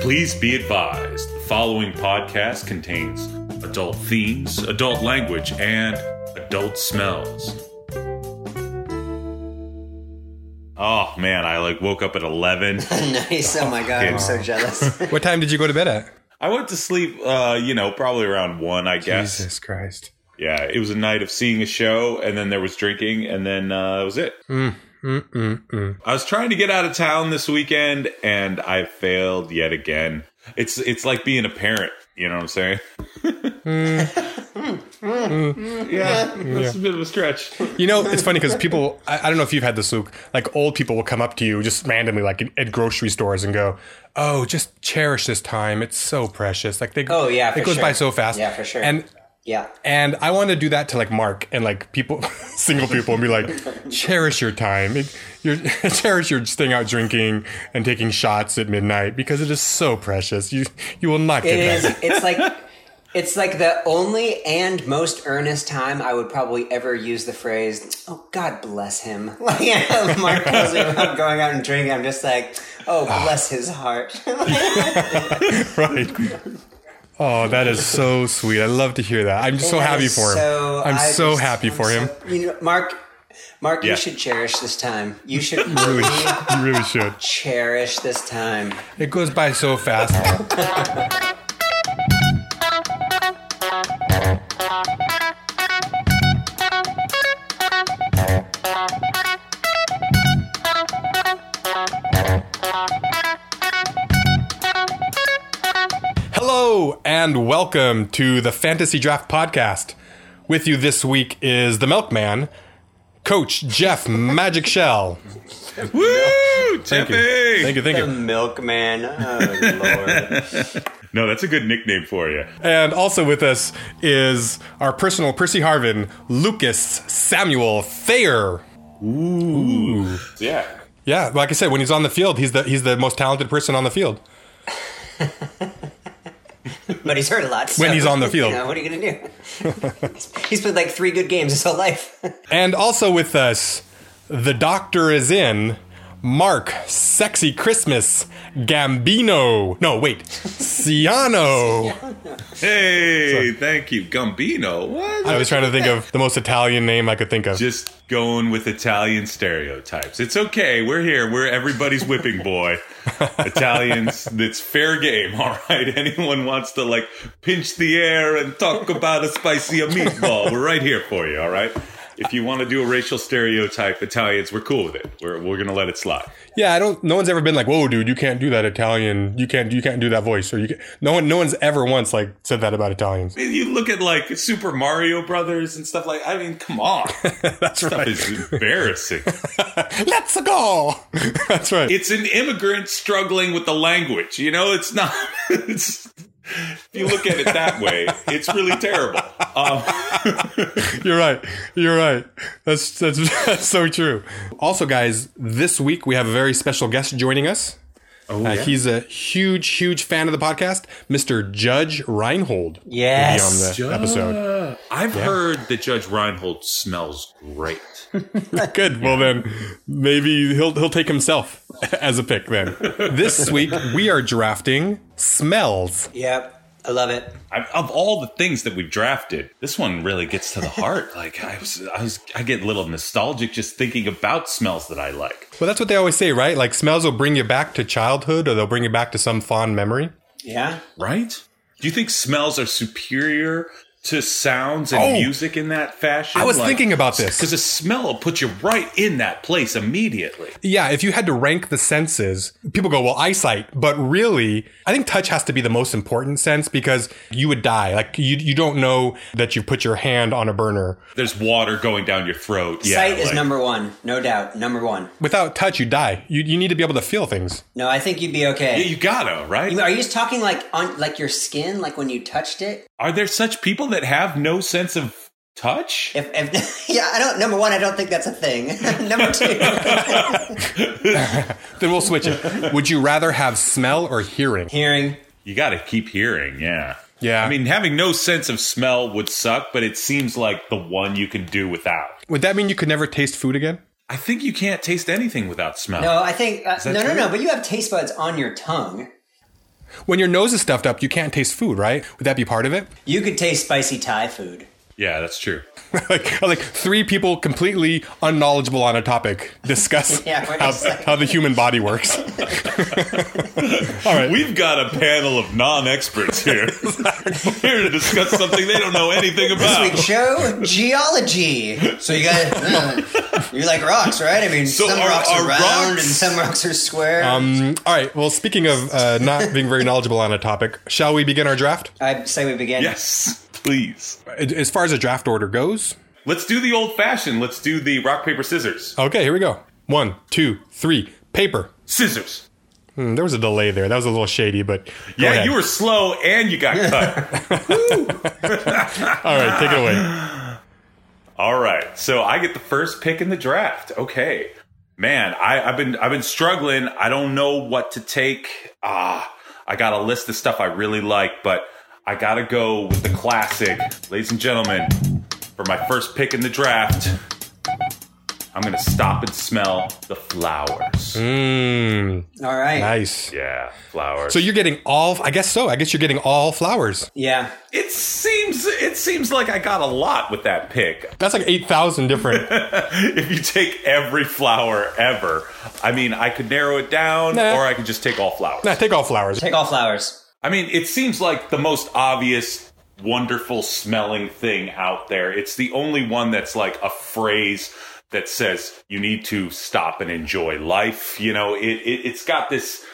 Please be advised the following podcast contains adult themes, adult language, and adult smells. Oh man, I like woke up at 11. nice. Oh my god, I'm so jealous. What time did you go to bed at? I went to sleep, uh, you know, probably around 1, I guess. Jesus Christ. Yeah, it was a night of seeing a show, and then there was drinking, and then uh, that was it. Mm, mm, mm. I was trying to get out of town this weekend, and I failed yet again. It's it's like being a parent. You know what I'm saying? yeah, that's a bit of a stretch. You know, it's funny because people, I, I don't know if you've had this, Luke, like old people will come up to you just randomly, like at, at grocery stores and go, Oh, just cherish this time. It's so precious. Like they, Oh, yeah, it for goes by so fast. Yeah, for sure. And, yeah. and I want to do that to like Mark and like people, single people and be like, cherish your time. It, you're, cherish your staying out drinking and taking shots at midnight because it is so precious. You, you will not get It that. is. It's like. It's like the only and most earnest time I would probably ever use the phrase, "Oh God bless him." Like Mark tells me about going out and drinking, I'm just like, "Oh bless ah. his heart." right. Oh, that is so sweet. I love to hear that. I'm just so That happy for him. so- I'm I so just- happy I'm for him. you know, Mark, Mark, Yeah. you should cherish this time. You should Really, really you really should. cherish this time. It goes by so fast. and welcome to the Fantasy Draft Podcast. With you this week is the Milkman, Coach Jeff Magic Schell. Woo, Thank Jeffy! you. Thank you. Thank The you. milkman. Oh lord. No, that's a good nickname for you. And also with us is our personal Percy Harvin, Lucas Samuel Thayer. Ooh. Yeah. Yeah, like I said, when he's on the field, he's the he's the most talented person on the field. but he's hurt a lot. so, When he's on the field. You know, what are you going to do? he's played like three good games his whole life. And also with us, the doctor is in. Mark, sexy Christmas, Gambino. No, wait, Siano. Hey, thank you, Gambino. What? I was trying to think of the most Italian name I could think of. Just going with Italian stereotypes. It's okay. We're here. We're everybody's whipping boy. Italians, it's fair game, all right? Anyone wants to like pinch the air and talk about a spicy meatball, we're right here for you, all right? If you want to do a racial stereotype, Italians, we're cool with it. We're, we're gonna let it slide. Yeah, I don't. No one's ever been like, "Whoa, dude, you can't do that Italian. You can't. You can't do that voice." Or you. Can, no one. No one's ever once like said that about Italians. You look at like Super Mario Brothers and stuff like. I mean, come on, That's stuff right. is embarrassing. Let's go. That's right. it's an immigrant struggling with the language. You know, it's not. It's, if you look at it that way, it's really terrible. Um, You're right. You're right. That's, that's that's so true. Also, guys, this week we have a very special guest joining us. Oh, Uh, He's a huge, huge fan of the podcast, Mr. Judge Reinhold. will be Yes. on the episode. I've heard that Judge Reinhold smells great. Good. Well, then maybe he'll he'll take himself as a pick. Then this week we are drafting smells. Yep. I love it. I, of all the things that we've drafted, this one really gets to the heart. Like I was, I was, I get a little nostalgic just thinking about smells that I like. Well, that's what they always say, right? Like smells will bring you back to childhood, or they'll bring you back to some fond memory. Yeah. Right? Do you think smells are superior to sounds and Oh. music in that fashion? I was thinking about this. because the smell will put you right in that place immediately. Yeah, if you had to rank the senses, people go, well, eyesight. But really, I think touch has to be the most important sense because you would die. Like, you, you don't know that you put your hand on a burner. There's water going down your throat. Yeah, Sight is number one, no doubt. Number one. Without touch, you die. You, you need to be able to feel things. No, I think you'd be okay. Yeah, you gotta right. Are you just talking like on like your skin, like when you touched it? Are there such people that have no sense of touch? If, if yeah, I don't. Number one, I don't think that's a thing. number two, Then we'll switch it. Would you rather have smell or hearing? hearing. You got to keep hearing, yeah. Yeah. I mean, having no sense of smell would suck, but it seems like the one you can do without. Would that mean you could never taste food again? I think you can't taste anything without smell. No, I think uh, that no, no, no. But you have taste buds on your tongue. When your nose is stuffed up, you can't taste food, right? Would that be part of it? You could taste spicy Thai food. Yeah, that's true. like, like three people completely unknowledgeable on a topic discuss Yeah, how, how the human body works. All right. We've got a panel of non-experts here, here to discuss something they don't know anything about. This about. week's show, geology. So you guys, uh, you like rocks, right? I mean, So some are- rocks are, are round rocks- and some rocks are square. Um, all right. Well, speaking of uh, not being very knowledgeable on a topic, shall we begin our draft? I say we begin. Yes, please. As far as a draft order goes, Let's do the old-fashioned. Let's do the rock paper scissors. okay, here we go. One, two, three. Paper. Scissors. Hmm, there was a delay there. That was a little shady, but Yeah, ahead. you were slow and you got cut. All right, take it away. All right, so I get the first pick in the draft. Okay, man, I, I've been I've been struggling. I don't know what to take. Ah, I got a list of stuff I really like, but I gotta go with the classic, ladies and gentlemen. For my first pick in the draft, I'm gonna stop and smell the flowers. Mm, All right. nice. Yeah, flowers. So you're getting all. I guess so. I guess you're getting all flowers. Yeah. it seems it seems like I got a lot with that pick. That's like eight thousand different. if you take every flower ever, I mean, I could narrow it down, Nah. or I could just take all flowers. nah, take all flowers. Take all flowers. I mean, it seems like the most obvious, wonderful smelling thing out there. It's the only one that's like a phrase that says you need to stop and enjoy life. You know, it, it it's got this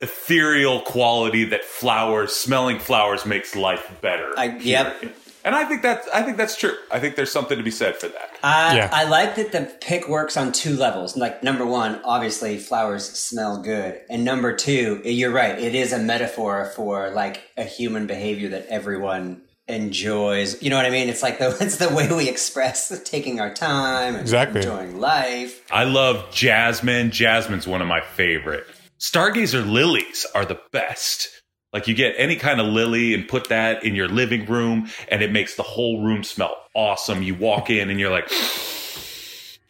ethereal quality that flowers, smelling flowers, makes life better. I- yep. period. And I think that I think that's true. I think there's something to be said for that. I, Yeah. I like that the pick works on two levels. Like number one, obviously flowers smell good, and number two, you're right. It is a metaphor for like a human behavior that everyone enjoys. You know what I mean? It's like the it's the way we express taking our time and Exactly. enjoying life. I love jasmine. Jasmine's one of my favorite. Stargazer lilies are the best. Like you get any kind of lily and put that in your living room and it makes the whole room smell awesome. You walk in and you're like,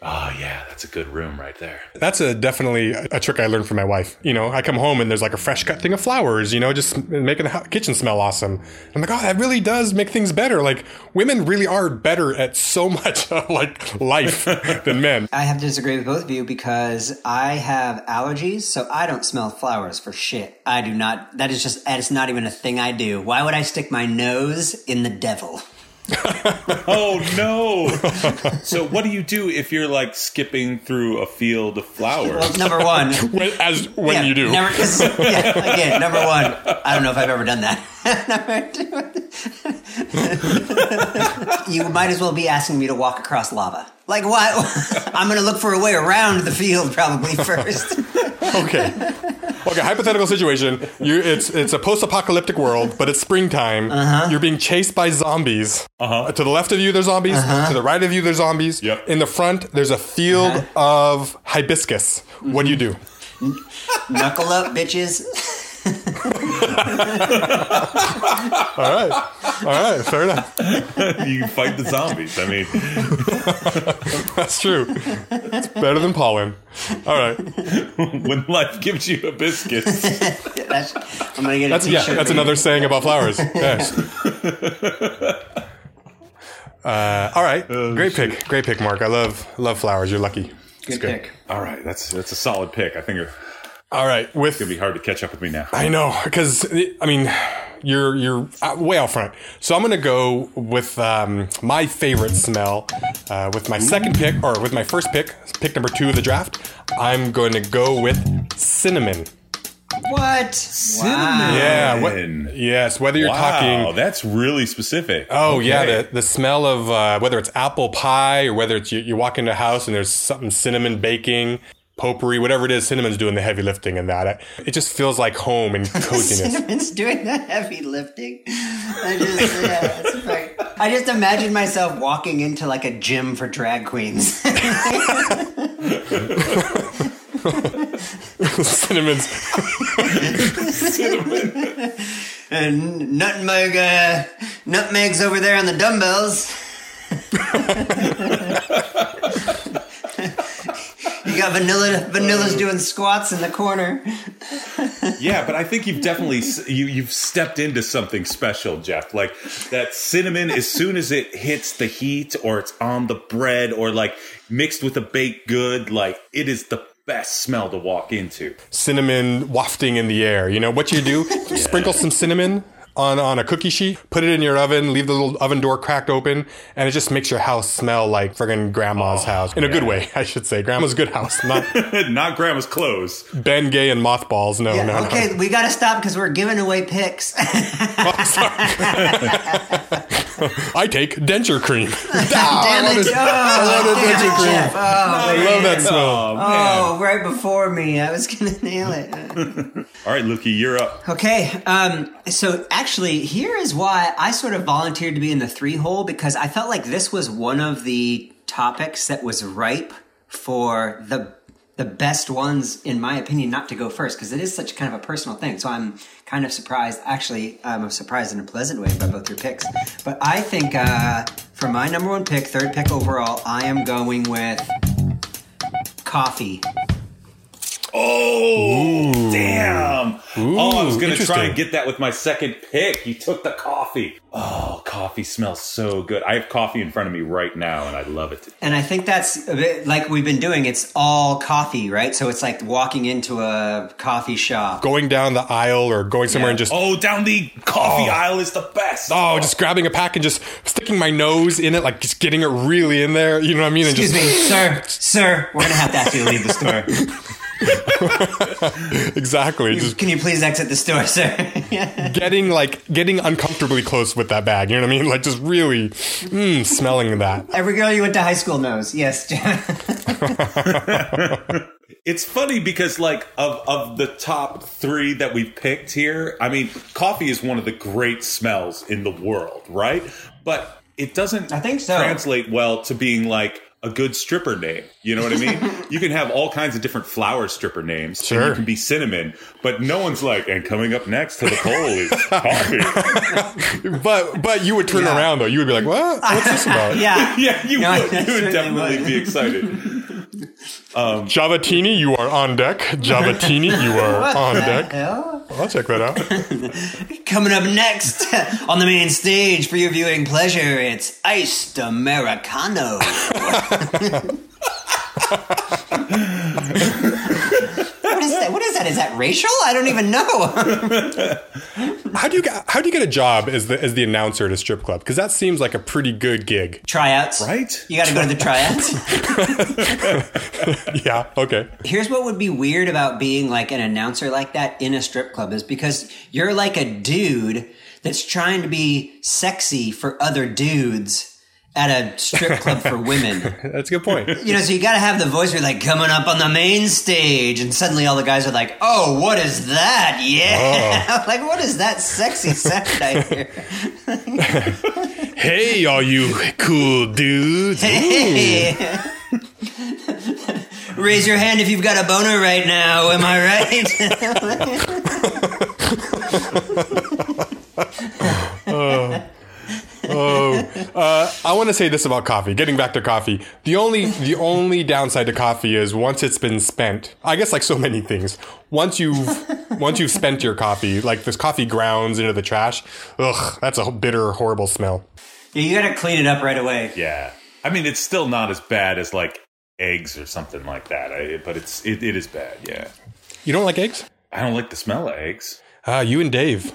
oh yeah, that's a good room right there. That's a definitely a a trick I learned from my wife. You know, I come home and there's like a fresh cut thing of flowers. You know, just making the kitchen smell awesome. I'm like, oh, that really does make things better. Like women really are better at so much of like life than men. I have to disagree with both of you because I have allergies, so I don't smell flowers for shit. I do not. That is just. That is not even a thing I do. Why would I stick my nose in the devil? Oh no. so what do you do if you're like skipping through a field of flowers? Well, number one. When, as when yeah, you do. Never, 'cause- yeah, again, number one. I don't know if I've ever done that. number two. you might as well be asking me to walk across lava. Like what? I'm going to look for a way around the field probably first. Okay. Okay, hypothetical situation. You it's it's a post-apocalyptic world, but it's springtime. Uh-huh. You're being chased by zombies. Uh-huh. To the left of you, there's zombies. Uh-huh. To the right of you, there's zombies. Yep. In the front, there's a field Uh-huh. of hibiscus. What do you do? Knuckle up, bitches. All right. All right. Fair enough. you fight the zombies. I mean, That's true. It's better than pollen. All right. when life gives you hibiscus. That's, I'm going to get a That's yeah. That's made. another saying about flowers. Yes. Uh, all right. Great pick. Great pick, Mark. I love love flowers. You're lucky. Good pick. All right, that's that's a solid pick. I think it's All right. With it's gonna be hard to catch up with me now. I know because I mean you're you're out- way out front. So I'm gonna go with um, my favorite smell uh, with my second pick or with my first pick, pick number two of the draft. I'm going to go with cinnamon. What? Wow. Yeah. What, yes. Whether you're wow, talking. that's really specific. Oh yeah, the, the smell of uh, whether it's apple pie or whether it's you, you walk into a house and there's something cinnamon baking, potpourri, whatever it is, cinnamon's doing the heavy lifting in that. It just feels like home and coziness. Cinnamon's doing the heavy lifting. I just, yeah. I just imagine myself walking into like a gym for drag queens. Cinnamon's Cinnamon. and nutmeg, uh, nutmegs over there on the dumbbells. You You got vanilla. Vanilla's doing squats in the corner. Yeah, but I think you've definitely you you've stepped into something special, Jeff. Like that cinnamon, as soon as it hits the heat, or it's on the bread, or like mixed with a baked good, like it is the best smell to walk into. cinnamon wafting in the air. You know what you do? Sprinkle some cinnamon on on a cookie sheet, put it in your oven, leave the little oven door cracked open, and it just makes your house smell like friggin' grandma's oh, house in a good way, I should say. Grandma's good house, not Not grandma's clothes. Ben Gay and mothballs. No, no, no. okay, we got to stop because we're giving away picks. Oh, I take denture cream. Damn it! Oh, wanted damn denture cream. Jeff. Oh, I love that smell. Oh. Oh, right before me. I was gonna nail it. All right, Lukey, you're up. Okay, um, so actually, here is why I sort of volunteered to be in the three hole because I felt like this was one of the topics that was ripe for the the best ones, in my opinion, not to go first because it is such kind of a personal thing. So I'm kind of surprised. Actually, I'm surprised in a pleasant way by both your picks. But I think uh, for my number one pick, third pick overall, I am going with coffee. Oh, damn. oh, I was going to try interesting. and get that with my second pick. You took the coffee. Oh, coffee smells so good. I have coffee in front of me right now, and I love it. And I think that's a bit like we've been doing. It's all coffee, right? So it's like walking into a coffee shop. Going down the aisle or going somewhere Yeah. and just Oh, down the coffee Oh. aisle is the best. Oh, just grabbing a pack and just sticking my nose in it, like just getting it really in there. You know what I mean? And Excuse just me, sir, sir. We're gonna have to ask you to leave the store. exactly, just Can you please exit the store, sir? getting like getting uncomfortably close with that bag. You know what I mean? Like just really mm, smelling that. Every girl you went to high school knows. Yes. It's funny because like of of the top 3 that we've picked here, I mean, coffee is one of the great smells in the world, right? But it doesn't I think so. translate well to being like a good stripper name. You know what I mean? you can have all kinds of different flower stripper names. and Sure. you can be cinnamon, but no one's like, and coming up next to the poll is coffee. But but you would turn Yeah. around though. You would be like, what? What's this about? yeah. yeah, you No, would. You would definitely would. be excited. Um, Javatini, you are on deck. Javatini, you are on deck. Hell? I'll check that out. Coming up next on the main stage for your viewing pleasure, it's iced americano. What is that? What is that? Is that racial? I don't even know. How do you get how do you get a job as the as the announcer at a strip club? Because that seems like a pretty good gig. tryouts, Right? You got to go to the tryouts. Yeah. Okay. Here's what would be weird about being like an announcer like that in a strip club is because you're like a dude that's trying to be sexy for other dudes at a strip club for women. That's a good point. You know, so you got to have the voice where you're like coming up on the main stage, and suddenly all the guys are like, "Oh, what is that? Yeah, oh. like what is that sexy sound I hear?" Hey, all you cool dudes. Hey. Raise your hand if you've got a boner right now. Am I right? Oh. I want to say this about coffee. Getting back to coffee, the only the only downside to coffee is once it's been spent. I guess like so many things. Once you've once you've spent your coffee, like this coffee grounds into the trash. Ugh, that's a bitter, horrible smell. Yeah, you got to clean it up right away. Yeah. I mean, it's still not as bad as like eggs or something like that. I, but it's it, it is bad. Yeah. You don't like eggs? I don't like the smell of eggs. Ah, you and Dave.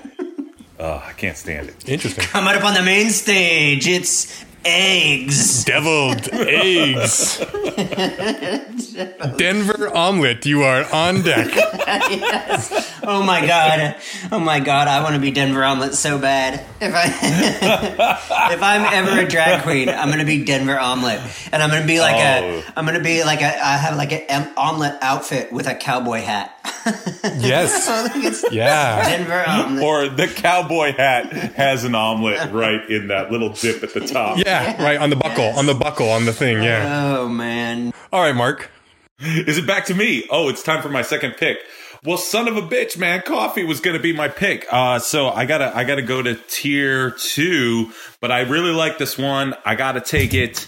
Oh, I can't stand it. Interesting. Coming up on the main stage, it's eggs. Deviled eggs. Denver omelet. You are on deck. Oh my god! Oh my god! I want to be Denver omelet so bad. If I if I'm ever a drag queen, I'm gonna be Denver omelet, and I'm gonna be like Oh. a I'm gonna be like a I have like an omelet outfit with a cowboy hat. Yes. I think it's Yeah. Denver omelet. Or the cowboy hat has an omelet right in that little dip at the top. Yeah. Right on the buckle. On the buckle. On the thing. Yeah. Oh man! All right, Mark. Is it back to me? Oh, it's time for my second pick. Well, son of a bitch, man, coffee was going to be my pick. Uh, so I gotta, I gotta go to tier two, but I really like this one. I gotta take it,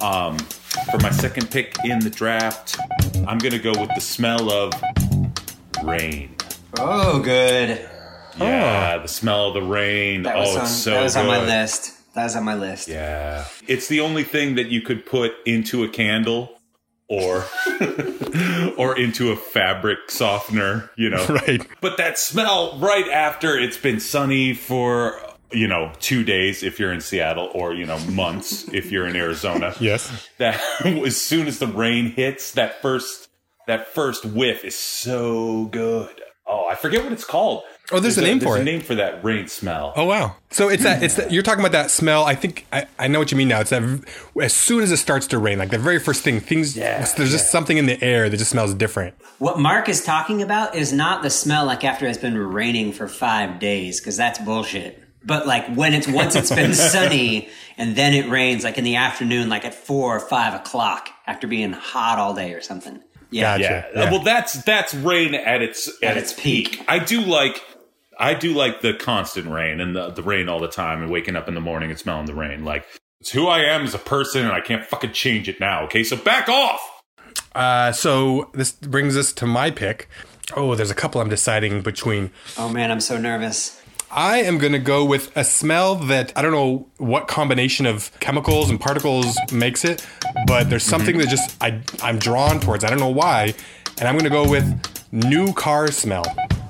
um, for my second pick in the draft. I'm gonna go with the smell of rain. Oh, good. Yeah, the smell of the rain. That oh, on, it's so that was on my list. That was on my list. Yeah, it's the only thing that you could put into a candle or or into a fabric softener. You know, Right. But that smell right after it's been sunny for you know two days if you're in Seattle, or you know months if you're in Arizona. Yes. That as soon as the rain hits, that first that first whiff is so good. Oh, I forget what it's called. Oh, there's a name for there's it. a name for that rain smell. Oh wow! So it's that it's that you're talking about that smell. I think I, I know what you mean now. It's that as soon as it starts to rain, like the very first thing, things Yeah, there's just something in the air that just smells different. What Mark is talking about is not the smell like after it's been raining for five days, because that's bullshit. But like when it's once it's been sunny and then it rains, like in the afternoon, like at four or five o'clock after being hot all day or something. Yeah. Gotcha. yeah. Yeah. Well, that's that's rain at its at, its peak. I do like I do like the constant rain and the the rain all the time and waking up in the morning and smelling the rain. Like it's who I am as a person and I can't fucking change it now. Okay, so back off. Uh, so this brings us to my pick. Oh, there's a couple I'm deciding between. Oh man, I'm so nervous. I am going to go with a smell that I don't know what combination of chemicals and particles makes it, but there's something that just I I'm drawn towards. I don't know why, and I'm going to go with new car smell.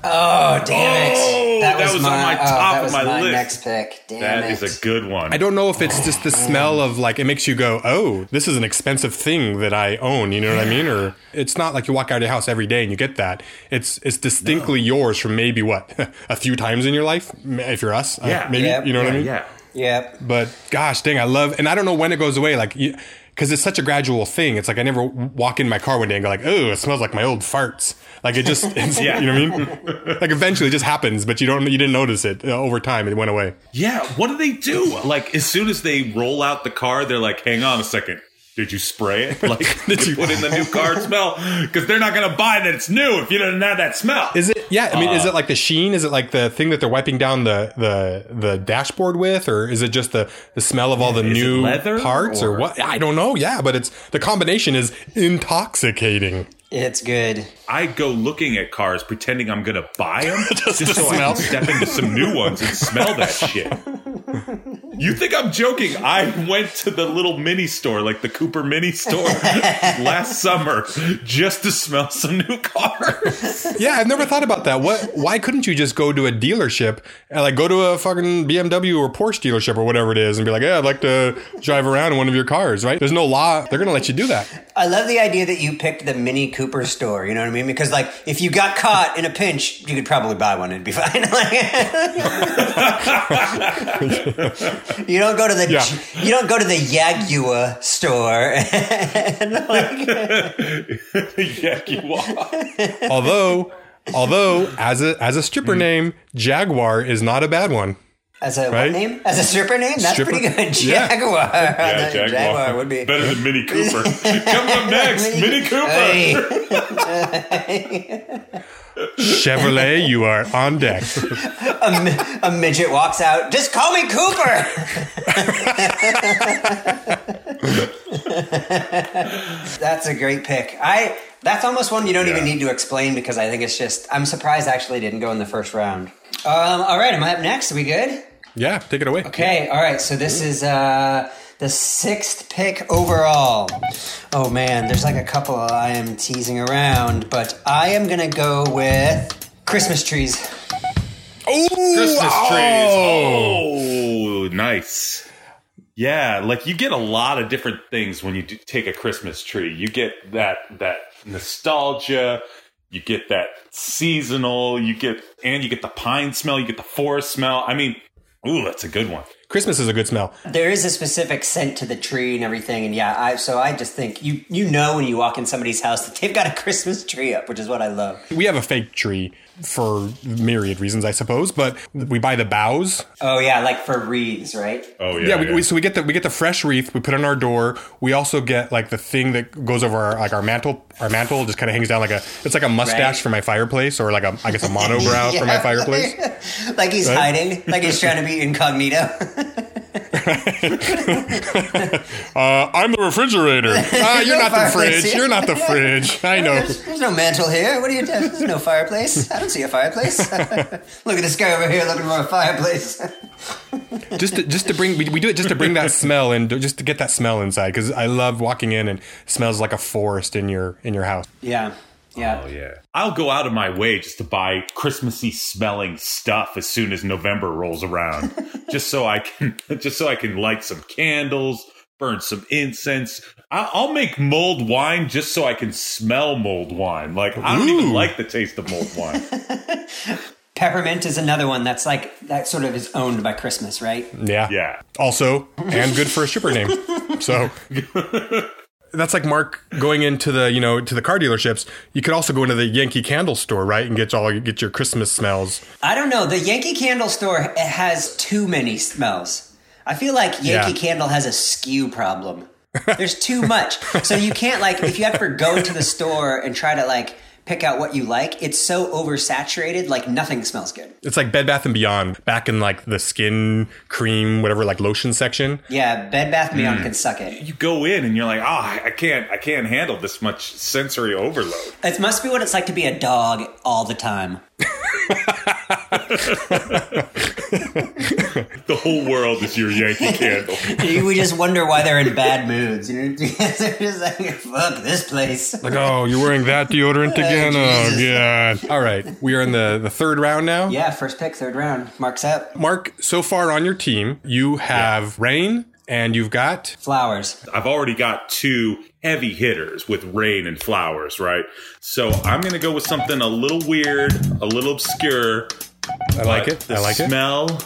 Oh damn Oh, it! that was on my oh, top that of my my list. next pick. Damn That it! is a good one. I don't know if it's just the smell of like it makes you go, oh, this is an expensive thing that I own. You know what I mean? Or it's not like you walk out of your house every day and you get that. It's it's distinctly yours from maybe what a few times in your life, if you're us. uh, Yeah. maybe Yep. you know what I mean. yeah. Yep. But gosh, dang, I love, and I don't know when it goes away. Like, because it's such a gradual thing. It's like I never walk in my car one day and go like, oh, it smells like my old farts. Like it just, it's, Yeah. you know what I mean? like eventually, it just happens, but you don't, you didn't notice it uh, over time. It went away. Yeah, what do they do? Like as soon as they roll out the car, they're like, "Hang on a second. Did you spray it? Like did you put in the new car smell? Because they're not going to buy that it's new if you didn't have that smell." Is it? Yeah, I mean, is uh. it like the sheen? Is it like the thing that they're wiping down the the the dashboard with, or is it just the the smell of all the new leather, parts, or? or- what? I don't know. Yeah, but it's the combination is intoxicating. It's good. I go looking at cars pretending I'm going to buy them just, to so I smell. can step into some new ones and smell that shit. You think I'm joking? I went to the little mini store, like the Cooper mini store last summer just to smell some new cars. Yeah, I've never thought about that. What? Why couldn't you just go to a dealership and like go to a fucking BMW or Porsche dealership or whatever it is and be like, yeah, I'd like to drive around in one of your cars, right? There's no law. They're gonna let you do that. I love the idea that you picked the Mini Cooper store. You know what I mean? Because like, if you got caught in a pinch, you could probably buy one. It'd be fine. you don't go to the Yeah. you don't go to the Jaguar store. and like, yeah. Although, although as a as a stripper hmm. name, Jaguar is not a bad one. As a Right? what name? As a stripper name? That's Stripper? pretty good. Jaguar. Yeah, Jaguar. Jaguar. would be. better than Mini Cooper. Come up next, Mini Cooper. Hey. Chevrolet, you are on deck. a, mi- a midget walks out. Just call me Cooper. that's a great pick. I. That's almost one you don't even need to explain because I think it's just. I'm surprised actually didn't go in the first round. Um, all right, am I up next? Are we good? Yeah, take it away. Okay, all right. So this is uh, the sixth pick overall. Oh man, there's like a couple I am teasing around, but I am gonna go with Christmas trees. Oh, Christmas Oh! trees. Oh, nice. Yeah, like you get a lot of different things when you do take a Christmas tree. You get that that nostalgia, you get that seasonal, you get and you get the pine smell, you get the forest smell. I mean, ooh, that's a good one. Christmas is a good smell. There is a specific scent to the tree and everything, and yeah, I so I just think you you know when you walk in somebody's house that they've got a Christmas tree up, which is what I love. We have a fake tree for myriad reasons, I suppose, but we buy the boughs. Oh yeah, like for wreaths, right? Oh Yeah, yeah, we, We, so we get the we get the fresh wreath. We put it on our door. We also get like the thing that goes over our like our mantle. Our mantle just kind of hangs down like a it's like a mustache Right. for my fireplace, or like a I guess a monobrow for my fireplace. like he's Right? hiding, like he's trying to be incognito. Uh, I'm the refrigerator. Ah, you're not the fridge. here. You're not the fridge. I know. There's, there's no mantle here. What are you doing? There's no fireplace. I don't see a fireplace. Look at this guy over here looking for a fireplace. Just to, just to bring we, we do it just to bring that smell and just to get that smell inside because I love walking in and it smells like a forest in your in your house. yeah. Yeah. Oh yeah. I'll go out of my way just to buy Christmassy smelling stuff as soon as November rolls around. just so I can just so I can light some candles, burn some incense. I- I'll make mulled wine just so I can smell mulled wine. Like I don't even like the taste of mulled wine. Peppermint is another one that's like that sort of is owned by Christmas, right? Yeah. Yeah. Also, and good for a stripper name. So that's like Mark going into the you know to the car dealerships. You could also go into the Yankee Candle store, right, and get all get your Christmas smells. I don't know. The Yankee Candle store it has too many smells. I feel like Yankee Yeah. Candle has a SKU problem. There's too much. So you can't like if you ever go to the store and try to like pick out what you like, it's so oversaturated, like nothing smells good. It's like Bed Bath and Beyond back in like the skin cream whatever like lotion section. Yeah, Bed Bath and Beyond mm. can suck it. You go in and you're like, oh, I can't, I can't handle this much sensory overload. It must be what it's like to be a dog all the time. The whole world is your Yankee candle. we just wonder why they're in bad moods. You know, they're just like, fuck this place. Like, oh, you're wearing that deodorant oh, again? Oh, Jesus. God. All right. We are in the, the third round now. Yeah, first pick, third round. Marks up. Mark, so far on your team, you have Rain and you've got. Flowers. I've already got two heavy hitters with rain and flowers, right? So I'm going to go with something a little weird, a little obscure. I like it. The I like it. smell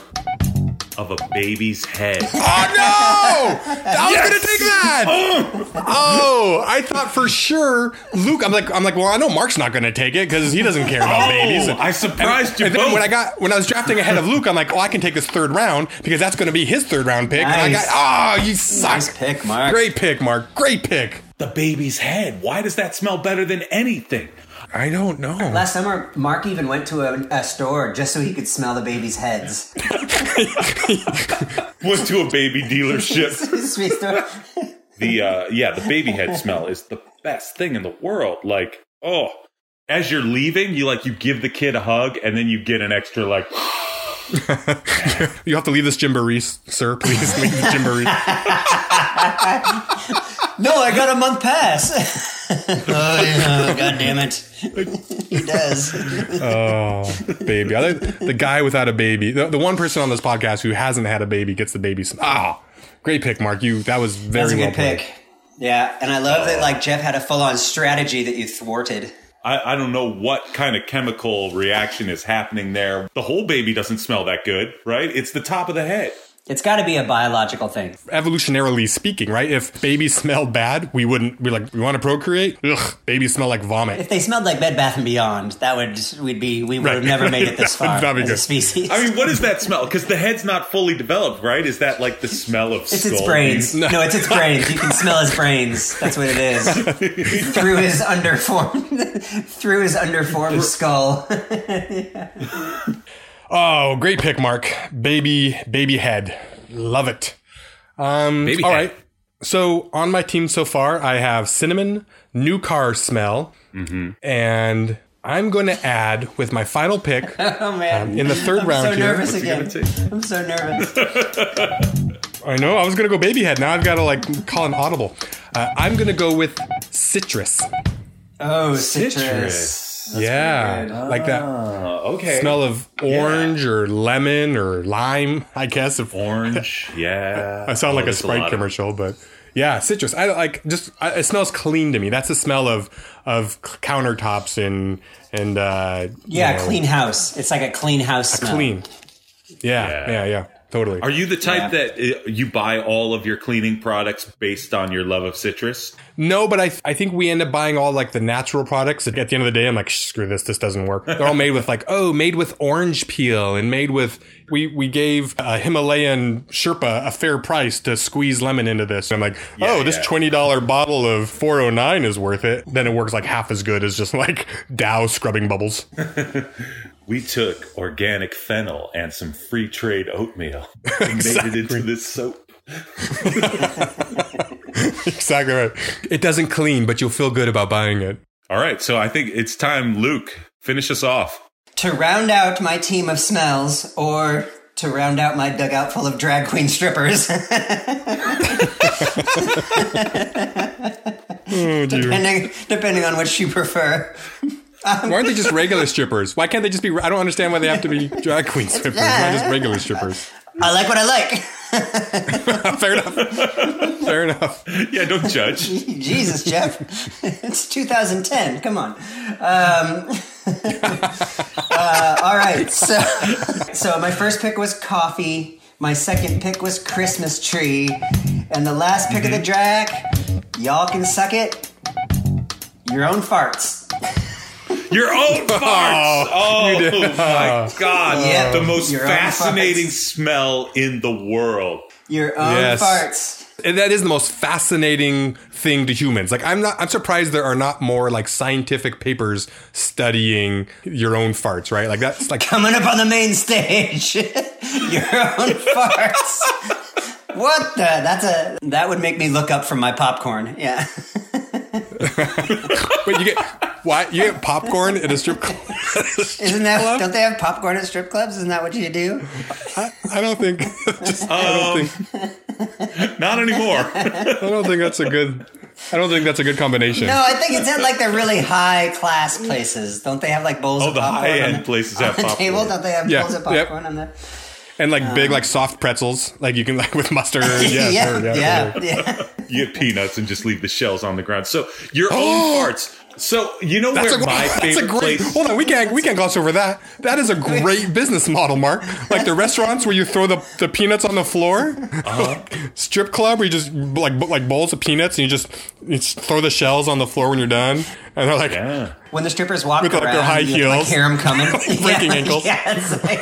of a baby's head. Oh, no! I was going to take that! Oh! oh, I thought for sure Luke. I'm like, I'm like, well, I know Mark's not going to take it because he doesn't care about oh, babies. I surprised you And then when I got when I was drafting ahead of Luke, I'm like, oh, I can take this third round because that's going to be his third round pick. And I got, oh, you suck. Nice pick, Mark. Great pick, Mark. Great pick. The baby's head. Why does that smell better than anything? I don't know. Last summer, Mark even went to a, a store just so he could smell the baby's heads. Went to a baby dealership. The uh yeah, the baby head smell is the best thing in the world. Like, oh, as you're leaving, you like you give the kid a hug and then you get an extra like You have to leave this Gymboree, sir. Please leave the Gymboree. No, I got a month pass. oh, yeah, God damn it. he does. oh, baby. I think the guy without a baby, the, the one person on this podcast who hasn't had a baby gets the baby. Ah, great pick, Mark. You that was very That's a good pick. Yeah, and I love that like Jeff had a full on strategy that you thwarted. I, I don't know what kind of chemical reaction is happening there. The whole baby doesn't smell that good, right? It's the top of the head. It's got to be a biological thing. Evolutionarily speaking, right? If babies smelled bad, we wouldn't be like, we want to procreate. Ugh, babies smell like vomit. If they smelled like Bed Bath and Beyond, that would we'd be we would Right. have never made it this far not be as a species. I mean, what is that smell? Because the head's not fully developed, right? Is that like the smell of It's skull? its brains. No. it's its brains. You can smell his brains. That's what it is. through his underformed, through his underformed skull. Oh, great pick, Mark. Baby, baby head. Love it. Um, Baby all head. right. So on my team so far, I have cinnamon, new car smell, Mm-hmm. and I'm going to add with my final pick Oh man! in the 3rd I'm round so here. nervous What's he again. I'm so nervous. I know I was going to go baby head. Now I've got to like call an audible. Uh, I'm going to go with citrus. Oh, citrus. Citrus. Yeah, pretty good. like that Oh, okay. smell of orange or lemon or lime. I guess if orange. Yeah. I sound Oh, like a there's Sprite lot of- commercial, but yeah, citrus. I like just I, it smells clean to me. That's the smell of of countertops and and uh, Yeah, you know, clean house. It's like a clean house smell. clean. Yeah, Yeah. yeah, yeah, totally. Are you the type Yeah. that uh, you buy all of your cleaning products based on your love of citrus? No, but I I think we end up buying all like the natural products. At the end of the day, I'm like, screw this. This doesn't work. They're all made with like oh, made with orange peel and made with. We we gave a Himalayan Sherpa a fair price to squeeze lemon into this. I'm like, oh, this yeah. twenty dollar bottle of 409 is worth it. Then it works like half as good as just like Dow scrubbing bubbles. We took organic fennel and some free trade oatmeal and made it into this soap. exactly right. It doesn't clean, but you'll feel good about buying it. All right, so I think it's time, Luke, finish us off. To round out my team of smells, or to round out my dugout full of drag queen strippers, Oh, dear. depending, depending on which you prefer. Why aren't they just regular strippers? Why can't they just be? I don't understand why they have to be drag queen strippers. Why just regular strippers? I like what I like. Fair enough. Fair enough. Yeah, don't judge. Jesus, Jeff. it's 2010. Come on. Um, uh, all right. So, so my first pick was coffee. My second pick was Christmas tree. And the last pick of the drag, y'all can suck it. Your own farts. Oh, oh, your own farts. Oh, my god! Yep, the most your fascinating smell in the world. Your own Yes. farts. And that is the most fascinating thing to humans. Like I'm not I'm surprised there are not more like scientific papers studying your own farts, right? Like that's like Coming up on the main stage. Your own farts. What the? That's a. That would make me look up from my popcorn. Yeah. But you get why you get popcorn at a strip club? Isn't that? Don't they have popcorn at strip clubs? Isn't that what you do? I, I don't think just, I don't um, think Not anymore. I don't think that's a good I don't think that's a good combination. No, I think it's at like the really high class places. Don't they have like bowls Oh, of the popcorn on high-end the- places on have the popcorn. table? Don't they have Yeah, bowls of yep. popcorn on the? And like big like soft pretzels, like you can like with mustard. Yeah, yeah, sure, yeah, sure. yeah. You get peanuts and just leave the shells on the ground. So your own farts. So you know That's where a, my that's a favorite great. place. Hold on, we can't we can't gloss over that. That is a great business model, Mark. Like the restaurants where you throw the, the peanuts on the floor, Uh-huh. strip club where you just like like bowls of peanuts and you just you just throw the shells on the floor when you're done, and they're like, Yeah. When the strippers walk With, like, their high you heels. like, hear them coming, Breaking yeah, ankles. Yeah, it's like,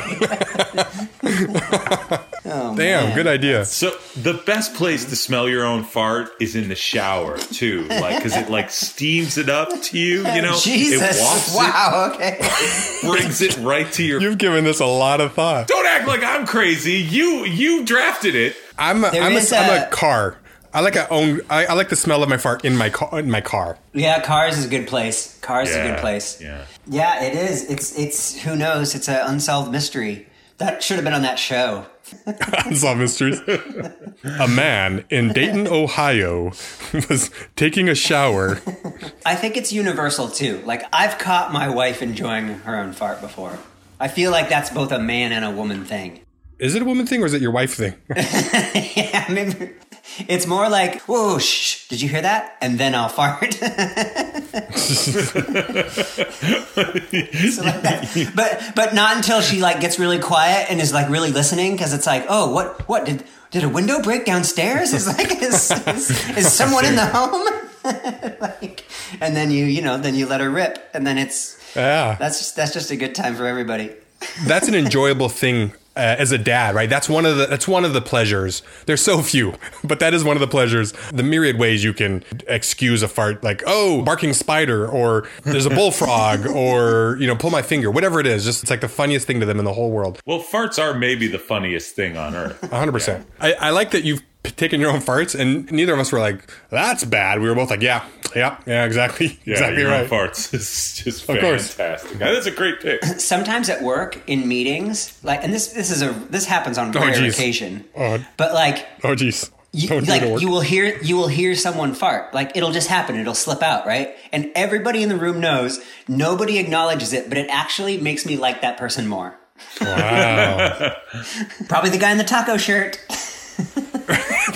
oh, "Damn, good idea." So the best place to smell your own fart is in the shower too, like because it like steams it up to you. You know, Jesus! it wafts Wow. Okay. it, brings it right to your. You've given this a lot of thought. Don't act like I'm crazy. You you drafted it. I'm a, There I'm, is a, I'm a- a car. I like I own. I, I like the smell of my fart in my car. In my car. Yeah, cars is a good place. Cars is a good place. Yeah. Yeah, it is. It's it's who knows? It's an unsolved mystery. That should have been on that show. Unsolved mysteries. a man in Dayton, Ohio, was taking a shower. I think it's universal too. Like I've caught my wife enjoying her own fart before. I feel like that's both a man and a woman thing. Is it a woman thing or is it your wife thing? yeah, maybe it's more like, "Whoa, shh! Did you hear that?" And then I'll fart. So like that. But but not until she like gets really quiet and is like really listening because it's like, oh, what what did did a window break downstairs? Is like is, is, is someone in the home? like, and then you you know then you let her rip and then it's Yeah, that's just, that's just a good time for everybody. that's an enjoyable thing uh, as a dad, right? That's one of the that's one of the pleasures. There's so few, but that is one of the pleasures. The myriad ways you can excuse a fart, like oh, barking spider, or there's a bullfrog, or you know, pull my finger, whatever it is. Just it's like the funniest thing to them in the whole world. Well, farts are maybe the funniest thing on earth. 100. percent I, I like that you've p- taken your own farts, and neither of us were like, "That's bad." We were both like, "Yeah, yeah, yeah, exactly, Yeah, exactly your own right." farts is just Of course. fantastic. That's a great pick. Sometimes at work in meetings, like and this this is a this happens on oh, rare geez. occasion, Oh. but like Oh, jeez, you, like you will hear you will hear someone fart like it'll just happen it'll slip out right and everybody in the room knows nobody acknowledges it but it actually makes me like that person more Wow. probably the guy in the taco shirt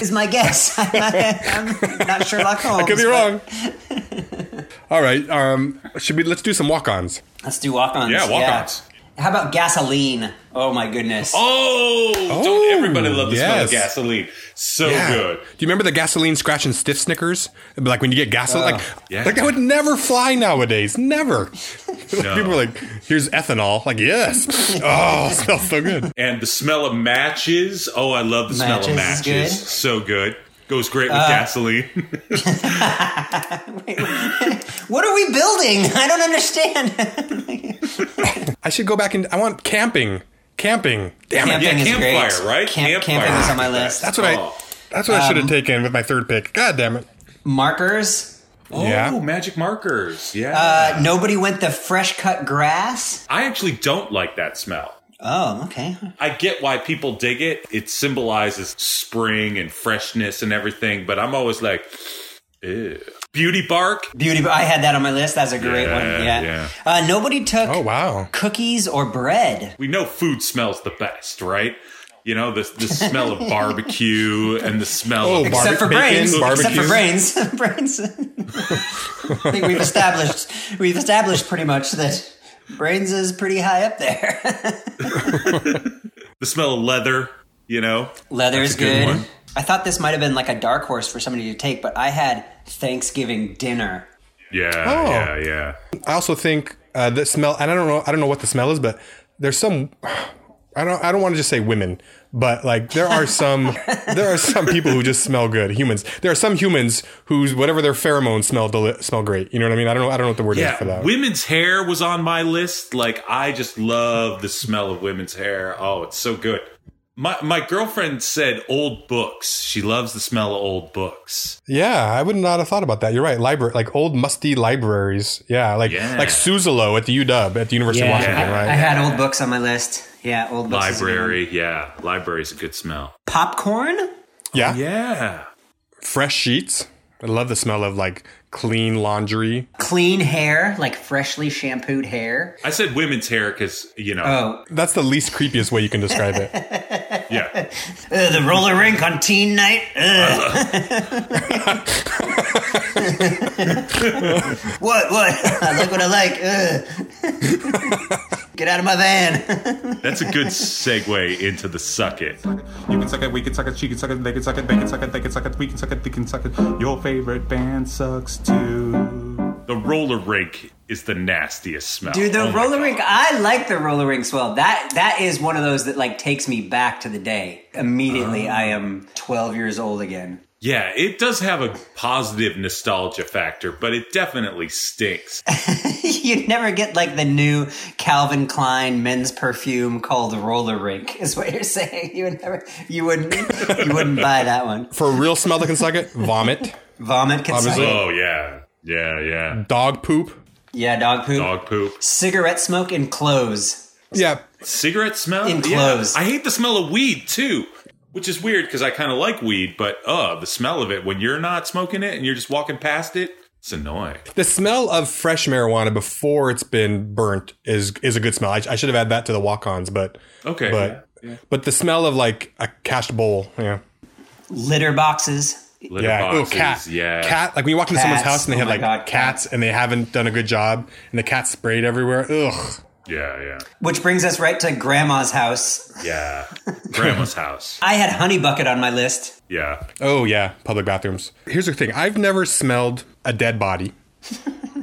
is my guess i'm not, I'm sherlock holmes Could be but wrong. All right. Um, should we? Let's do some walk-ons. let's do walk-ons Yeah, walk-ons. How about gasoline oh my goodness Oh, Oh, don't everybody love the smell of gasoline? So Yeah. good. Do you remember the gasoline scratch and stiff Snickers? Like when you get gasoline, like uh, yeah. like that would never fly nowadays. Never. No. People are like, "Here's ethanol." Like, yes. Oh, it smells so good. And the smell of matches. Oh, I love the smell of Matches matches. good. So good. Goes great with Uh, gasoline. what are we building i don't understand I should go back and I want camping. Camping. Damn it. Camping is campfire, great. right? Camp, Campfire. camping is on my list That's what I. Oh. That's what I should have taken with my third pick. God damn it. Markers. Oh, Yeah. magic markers. Yeah. Uh, nobody went the fresh cut grass. I actually don't like that smell. Oh, okay. I get why people dig it. It symbolizes spring and freshness and everything, but I'm always like, ew. Beauty bark. Beauty. I had that on my list. That's a great Yeah, one. Yeah. yeah. Uh, nobody took Oh, wow. cookies or bread. We know food smells the best, right? You know, the, the smell of barbecue and the smell Oh, of bar- Except for bacon, brains. Except for brains. brains. I think we've established we've established pretty much that brains is pretty high up there. the smell of leather, you know? Leather is good good. I thought this might have been like a dark horse for somebody to take, but I had Thanksgiving dinner. Yeah, Oh. yeah, yeah. I also think uh, the smell, and I don't know, I don't know what the smell is, but there's some. I don't. I don't want to just say women, but like there are some. there are some people who just smell good. Humans. There are some humans whose whatever their pheromones smell deli- smell great. You know what I mean? I don't know. I don't know what the word is for that. women's hair was on my list. Like, I just love the smell of women's hair. Oh, it's so good. My my girlfriend said old books. She loves the smell of old books. yeah, I would not have thought about that. You're right. Library, like old musty libraries. Yeah, like Yeah. like Suzzallo at the UW at the University of Washington, I, right? I had old books on my list. Yeah, old books. is a good. Library, yeah, library's a good smell. Popcorn. yeah, Yeah, fresh sheets. I love the smell of like clean laundry. Clean hair, like freshly shampooed hair. I said women's hair because you know, Oh, That's the least creepiest way you can describe it. yeah. uh, the roller rink on teen night. Ugh. what? What? I like what I like. Ugh. Get out of my van. That's a good segue into the suck it. You can suck it, we can suck it, she can suck it, they can suck it, they can suck it, they can suck it, we can suck it, they can suck it. Your favorite band sucks too. The roller rink is the nastiest smell. Dude, the Oh roller rink. I like the roller rink swell. That that is one of those that like takes me back to the day. Immediately, oh. I am 12 years old again. Yeah, it does have a positive nostalgia factor, but it definitely stinks. You'd never get like the new Calvin Klein men's perfume called Roller Rink. Is what you're saying? You would never. You wouldn't. You wouldn't buy that one. For a real smell that can suck it, vomit, Vomit can suck. It. Oh yeah, yeah, yeah. dog poop. Yeah, dog poop. Dog poop. Cigarette smoke in clothes. Yeah, Cigarette smell? In Yeah. clothes. I hate the smell of weed too, which is weird because I kind of like weed, but uh, the smell of it when you're not smoking it and you're just walking past it, it's annoying. the smell of fresh marijuana before it's been burnt is is a good smell. I, I should have added that to the walk-ons, but Okay. but yeah, yeah. but the smell of like a cashed bowl, yeah, Litter boxes. Litter yeah, oh boxes, cat, yeah. cat. Like when you walk into someone's house and they Oh have like God, cats, and they haven't done a good job, and the cat sprayed everywhere. Ugh. Yeah, yeah, Which brings us right to Grandma's house. yeah. Grandma's house. I had Honey Bucket on my list. Yeah. Oh yeah, public bathrooms. Here's the thing: I've never smelled a dead body.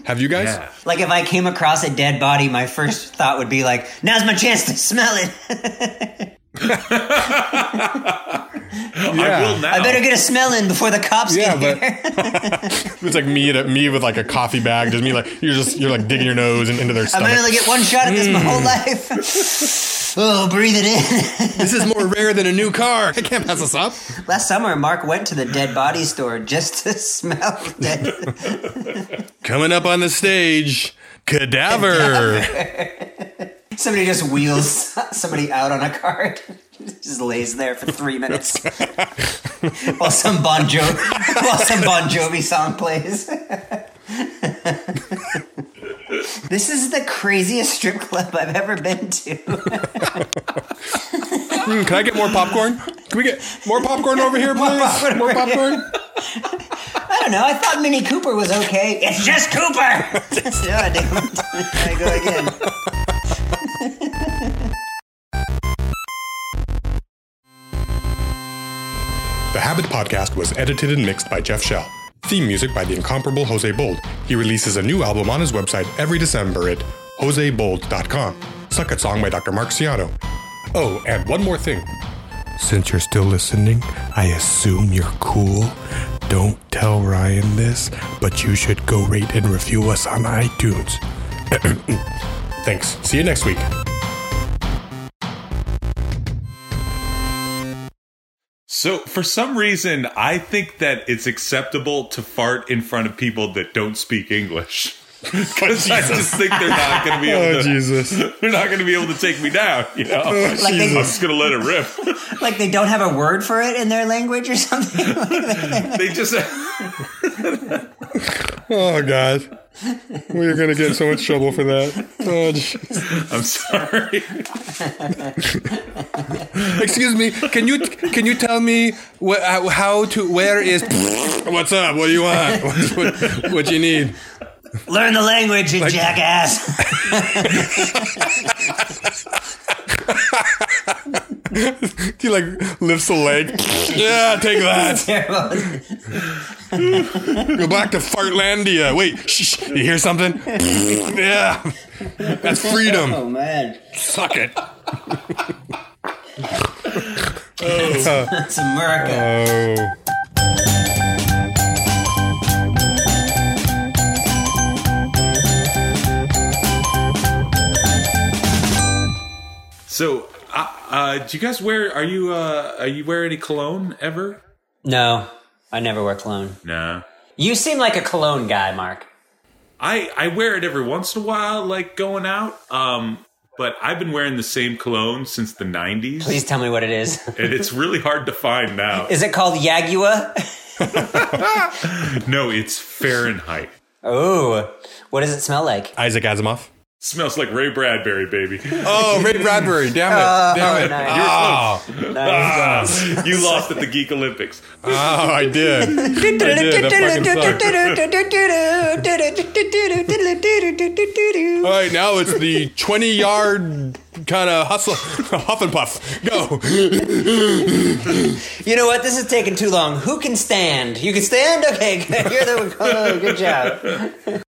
Have you guys? Yeah. Like if I came across a dead body, my first thought would be like, "Now's my chance to smell it. I will now. I better get a smell in before the cops Yeah, get but here." it's like me at me with like a coffee bag. Just me like you're just you're like digging your nose in, into their stuff. I stomach. might only get one shot at this my whole hmm. life. oh, breathe it in. this is more rare than a new car. I can't pass this up. Last summer, Mark went to the dead body store just to smell dead. Coming up on the stage, cadaver. Somebody just wheels somebody out on a cart. Just lays there for three minutes while some Bon Jovi while some Bon Jovi song plays. this is the craziest strip club I've ever been to. Hmm, can I get more popcorn? Can we get more popcorn over here, please? popcorn More popcorn. I don't know. I thought Minnie Cooper was okay. It's just Cooper. God damn it. I go again. The Habit Podcast was edited and mixed by Jeff Schell. Theme music by the incomparable Jose Bold. He releases a new album on his website every December at josebold.com. Suck Song by Dr. Mark Siano. Oh, and one more thing. Since you're still listening, I assume you're cool. Don't tell Ryan this, but you should go rate and review us on iTunes. Thanks. See you next week. So for some reason, I think that it's acceptable to fart in front of people that don't speak English. Because I just think they're not going to be able Oh to. Jesus! They're not going to be able to take me down. You know, oh, Like they- I'm just going to let it rip. Like they don't have a word for it in their language or something. they just. Oh God, we're gonna get in so much trouble for that. Oh. I'm sorry. Excuse me, can you can you tell me wh- how- how to where is? What's up? What do you want? What, what, what you need? Learn the language, you jackass. He like lifts a leg. Yeah, take that. Go back to Fartlandia. Wait, shh, shh, you hear something? yeah, that's freedom. oh man, Suck it. it's oh. America. Oh. So, uh, do you guys wear? Are you? Uh, are you wear any cologne ever? No, I never wear cologne. Nah. You seem like a cologne guy, Mark. I I wear it every once in a while, like going out. Um, but I've been wearing the same cologne since the '90s, Please tell me what it is. and it's really hard to find now. Is it called Yagua? No, it's Fahrenheit. Oh, what does it smell like? Isaac Asimov. Smells like Ray Bradbury, baby. Oh, Ray Bradbury. Damn it. Damn it. nice. Oh, Ah, you lost at the Geek Olympics. oh, I did. I did. That fucking sucked. All right, now it's the 20 yard kind of hustle, huff and puff. Go. You know what? This is taking too long. Who can stand? You can stand? Okay, good. You're the, oh, good job.